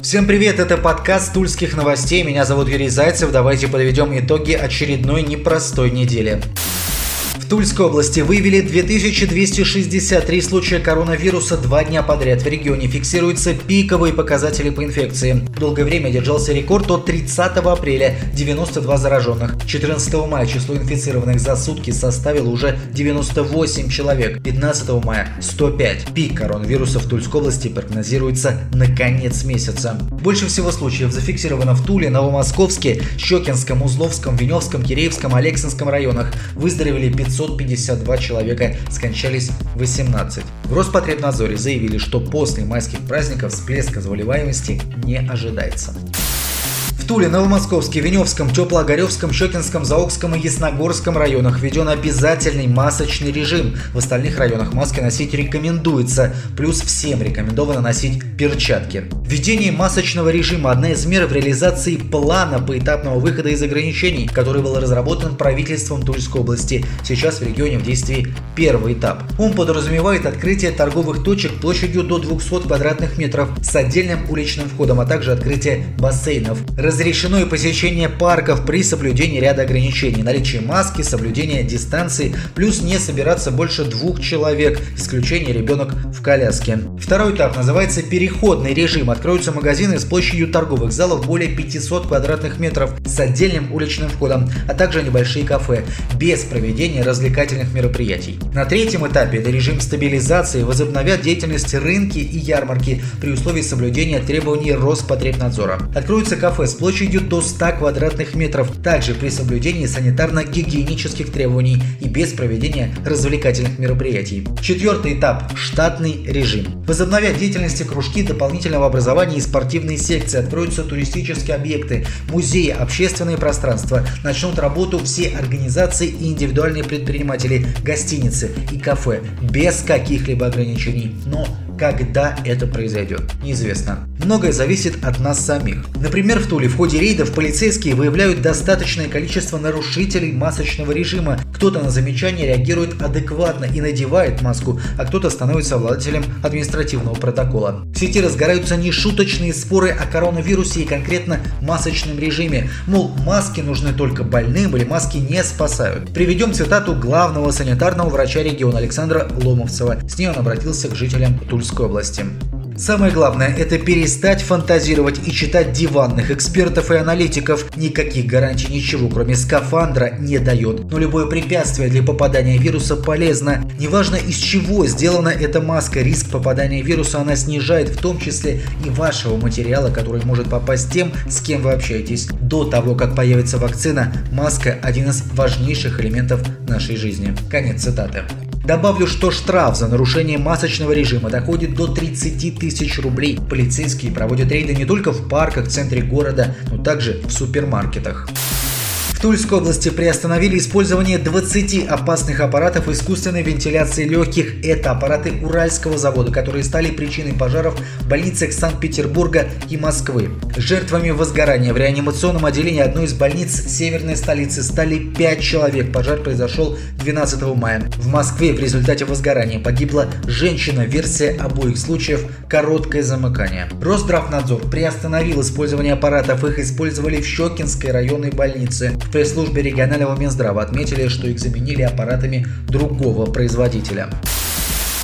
Всем привет, это подкаст Тульских новостей. Меня зовут Юрий Зайцев. Давайте подведем итоги очередной непростой недели. Тульской области выявили 2263 случая коронавируса два дня подряд. В регионе фиксируются пиковые показатели по инфекции. Долгое время держался рекорд от 30 апреля – 92 зараженных. 14 мая число инфицированных за сутки составило уже 98 человек. 15 мая – 105. Пик коронавируса в Тульской области прогнозируется на конец месяца. Больше всего случаев зафиксировано в Туле, Новомосковске, Щекинском, Узловском, Веневском, Киреевском, Алексинском районах. Выздоровели 500 552 человека, скончались 18. В Роспотребнадзоре заявили, что после майских праздников всплеска заболеваемости не ожидается. Туле, Новомосковске, Веневском, Теплоогоревском, Щекинском, Заокском и Ясногорском районах введен обязательный масочный режим. В остальных районах маски носить рекомендуется, плюс всем рекомендовано носить перчатки. Введение масочного режима – одна из мер в реализации плана поэтапного выхода из ограничений, который был разработан правительством Тульской области. Сейчас в регионе в действии первый этап. Он подразумевает открытие торговых точек площадью до 200 квадратных метров с отдельным уличным входом, а также открытие бассейнов. Разрешено и посещение парков при соблюдении ряда ограничений. Наличие маски, соблюдение дистанции, плюс не собираться больше двух человек, исключение ребенок в коляске. Второй этап называется переходный режим. Откроются магазины с площадью торговых залов более 500 квадратных метров с отдельным уличным входом, а также небольшие кафе, без проведения развлекательных мероприятий. На третьем этапе это режим стабилизации возобновят деятельность рынки и ярмарки при условии соблюдения требований Роспотребнадзора. Откроются кафе с площадью площадью до 100 квадратных метров, также при соблюдении санитарно-гигиенических требований и без проведения развлекательных мероприятий. Четвертый этап – штатный режим. Возобновят деятельности кружки дополнительного образования и спортивные секции, откроются туристические объекты, музеи, общественные пространства, начнут работу все организации и индивидуальные предприниматели, гостиницы и кафе без каких-либо ограничений. Но когда это произойдет, неизвестно. Многое зависит от нас самих. Например, в Туле в ходе рейдов полицейские выявляют достаточное количество нарушителей масочного режима. Кто-то на замечание реагирует адекватно и надевает маску, а кто-то становится обладателем административного протокола. В сети разгораются нешуточные споры о коронавирусе и конкретно масочном режиме. Мол, маски нужны только больным или маски не спасают. Приведем цитату главного санитарного врача региона Александра Ломовцева. С ней он обратился к жителям Тульской Московской области. Самое главное – это перестать фантазировать и читать диванных экспертов и аналитиков. Никаких гарантий ничего, кроме скафандра, не дает. Но любое препятствие для попадания вируса полезно. Неважно, из чего сделана эта маска, риск попадания вируса она снижает, в том числе и вашего материала, который может попасть тем, с кем вы общаетесь. До того, как появится вакцина, маска – один из важнейших элементов нашей жизни. Конец цитаты. Добавлю, что штраф за нарушение масочного режима доходит до 30 тысяч рублей. Полицейские проводят рейды не только в парках в центре города, но также в супермаркетах. В Тульской области приостановили использование 20 опасных аппаратов искусственной вентиляции легких. Это аппараты Уральского завода, которые стали причиной пожаров в больницах Санкт-Петербурга и Москвы. Жертвами возгорания в реанимационном отделении одной из больниц северной столицы стали 5 человек. Пожар произошел 12 мая. В Москве в результате возгорания погибла женщина. Версия обоих случаев – короткое замыкание. Росздравнадзор приостановил использование аппаратов. Их использовали в Щекинской районной больнице. Пресс-службе регионального Минздрава отметили, что их заменили аппаратами другого производителя.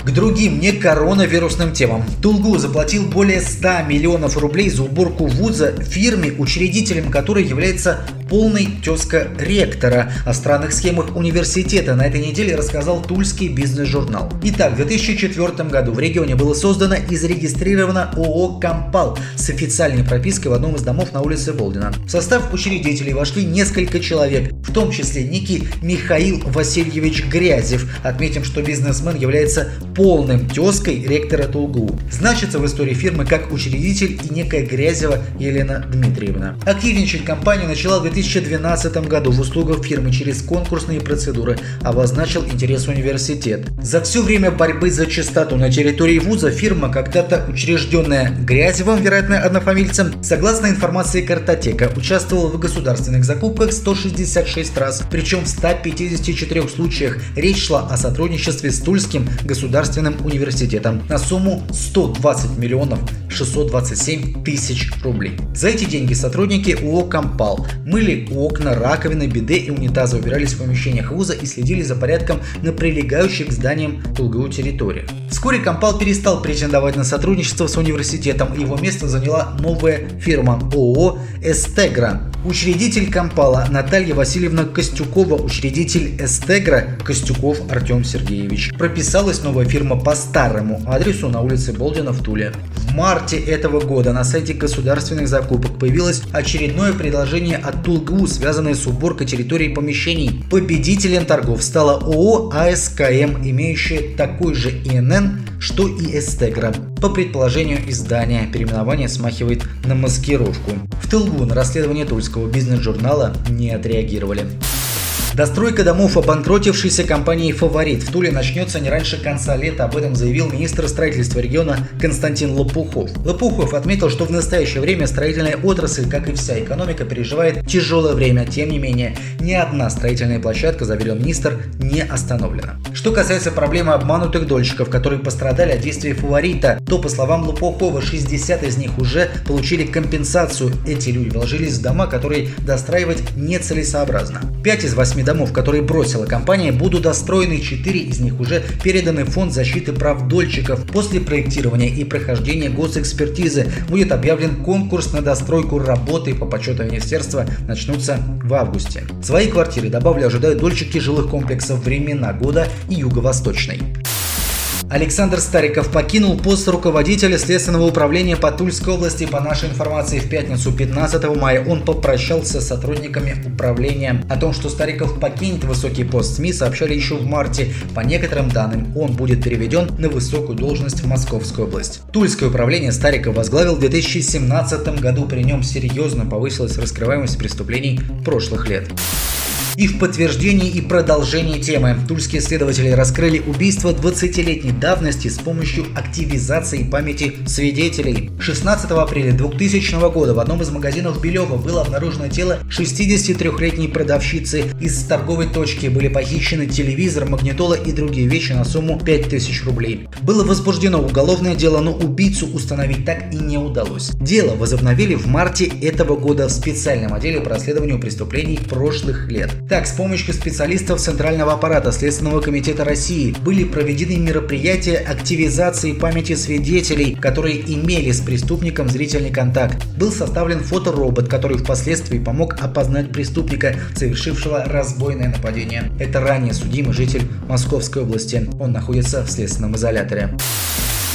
К другим не коронавирусным темам. Тулгу заплатил более 100 миллионов рублей за уборку вуза фирме, учредителем которой является полный тезка ректора. О странных схемах университета на этой неделе рассказал Тульский бизнес-журнал. Итак, в 2004 году в регионе было создано и зарегистрировано ООО «Компал» с официальной пропиской в одном из домов на улице Болдина. В состав учредителей вошли несколько человек, в том числе некий Михаил Васильевич Грязев. Отметим, что бизнесмен является полным тезкой ректора Тулгу. Значится в истории фирмы как учредитель и некая Грязева Елена Дмитриевна. Активничать компания начала в 2000 2012 году в услугах фирмы через конкурсные процедуры обозначил интерес университет. За все время борьбы за чистоту на территории вуза фирма, когда-то учрежденная Грязевым, вероятно, однофамильцем, согласно информации картотека, участвовала в государственных закупках 166 раз, причем в 154 случаях речь шла о сотрудничестве с Тульским государственным университетом на сумму 120 миллионов 627 тысяч рублей. За эти деньги сотрудники УО «Компал» мыли окна, раковины, биде и унитазы, убирались в помещениях вуза и следили за порядком на прилегающих к зданиям ТУЛГУ территориях. Вскоре Компал перестал претендовать на сотрудничество с университетом, и его место заняла новая фирма ООО «Эстегра». Учредитель Компала Наталья Васильевна Костюкова, учредитель Эстегра Костюков Артем Сергеевич. Прописалась новая фирма по старому адресу на улице Болдина в Туле. В марте этого года на сайте государственных закупок появилось очередное предложение от ТулГУ, связанное с уборкой территории помещений. Победителем торгов стала ООО АСКМ, имеющая такой же ИНН, что и Эстегра. По предположению издания, переименование смахивает на маскировку. В Тылгу на расследование тульского бизнес-журнала не отреагировали. Достройка домов обанкротившейся компании «Фаворит» в Туле начнется не раньше конца лета, об этом заявил министр строительства региона Константин Лопухов. Лопухов отметил, что в настоящее время строительная отрасль, как и вся экономика, переживает тяжелое время. Тем не менее, ни одна строительная площадка, заверил министр, не остановлена. Что касается проблемы обманутых дольщиков, которые пострадали от действий «Фаворита», то, по словам Лопухова, 60 из них уже получили компенсацию. Эти люди вложились в дома, которые достраивать нецелесообразно. 5 из 8 домов, которые бросила компания, будут достроены, 4 из них уже переданы в Фонд защиты прав дольщиков. После проектирования и прохождения госэкспертизы будет объявлен конкурс на достройку работы по подсчету министерства начнутся в августе. Свои квартиры, добавлю, ожидают дольщики жилых комплексов «Времена года» и «Юго-Восточный». Александр Стариков покинул пост руководителя Следственного управления по Тульской области. По нашей информации, в пятницу 15 мая он попрощался с сотрудниками управления. О том, что Стариков покинет высокий пост СМИ, сообщали еще в марте. По некоторым данным, он будет переведен на высокую должность в Московскую область. Тульское управление Стариков возглавил в 2017 году. При нем серьезно повысилась раскрываемость преступлений прошлых лет. И в подтверждении и продолжении темы тульские следователи раскрыли убийство 20-летней давности с помощью активизации памяти свидетелей. 16 апреля 2000 года в одном из магазинов Белева было обнаружено тело 63-летней продавщицы. Из торговой точки были похищены телевизор, магнитола и другие вещи на сумму 5000 рублей. Было возбуждено уголовное дело, но убийцу установить так и не удалось. Дело возобновили в марте этого года в специальном отделе по расследованию преступлений прошлых лет. Так, с помощью специалистов Центрального аппарата Следственного комитета России были проведены мероприятия активизации памяти свидетелей, которые имели с преступником зрительный контакт. Был составлен фоторобот, который впоследствии помог опознать преступника, совершившего разбойное нападение. Это ранее судимый житель Московской области. Он находится в следственном изоляторе.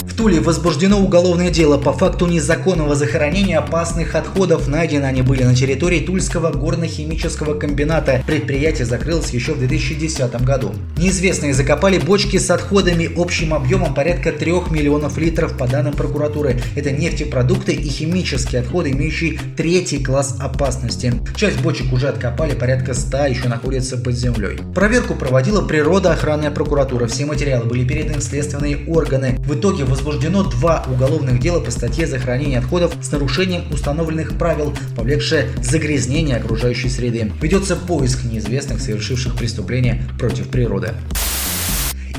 В Туле возбуждено уголовное дело по факту незаконного захоронения опасных отходов. Найдены они были на территории Тульского горно-химического комбината. Предприятие закрылось еще в 2010 году. Неизвестные закопали бочки с отходами общим объемом порядка 3 миллионов литров по данным прокуратуры. Это нефтепродукты и химические отходы, имеющие третий класс опасности. Часть бочек уже откопали, порядка 100 еще находятся под землей. Проверку проводила природоохранная прокуратура. Все материалы были переданы в следственные органы. В итоге возбуждено два уголовных дела по статье за хранение отходов с нарушением установленных правил, повлекшее загрязнение окружающей среды. Ведется поиск неизвестных, совершивших преступления против природы.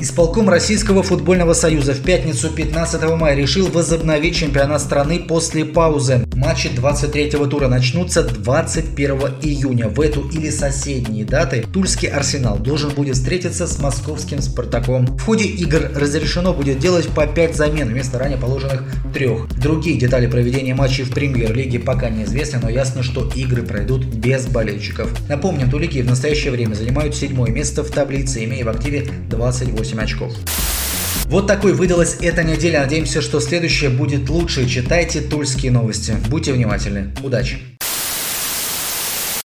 Исполком Российского футбольного союза в пятницу 15 мая решил возобновить чемпионат страны после паузы. Матчи 23-го тура начнутся 21 июня. В эту или соседние даты Тульский Арсенал должен будет встретиться с московским Спартаком. В ходе игр разрешено будет делать по 5 замен вместо ранее положенных трех. Другие детали проведения матчей в премьер-лиге пока неизвестны, но ясно, что игры пройдут без болельщиков. Напомним, тулики в настоящее время занимают седьмое место в таблице, имея в активе 28 очков. Вот такой выдалась эта неделя. Надеемся, что следующая будет лучше. Читайте тульские новости. Будьте внимательны. Удачи!